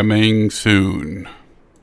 Coming soon.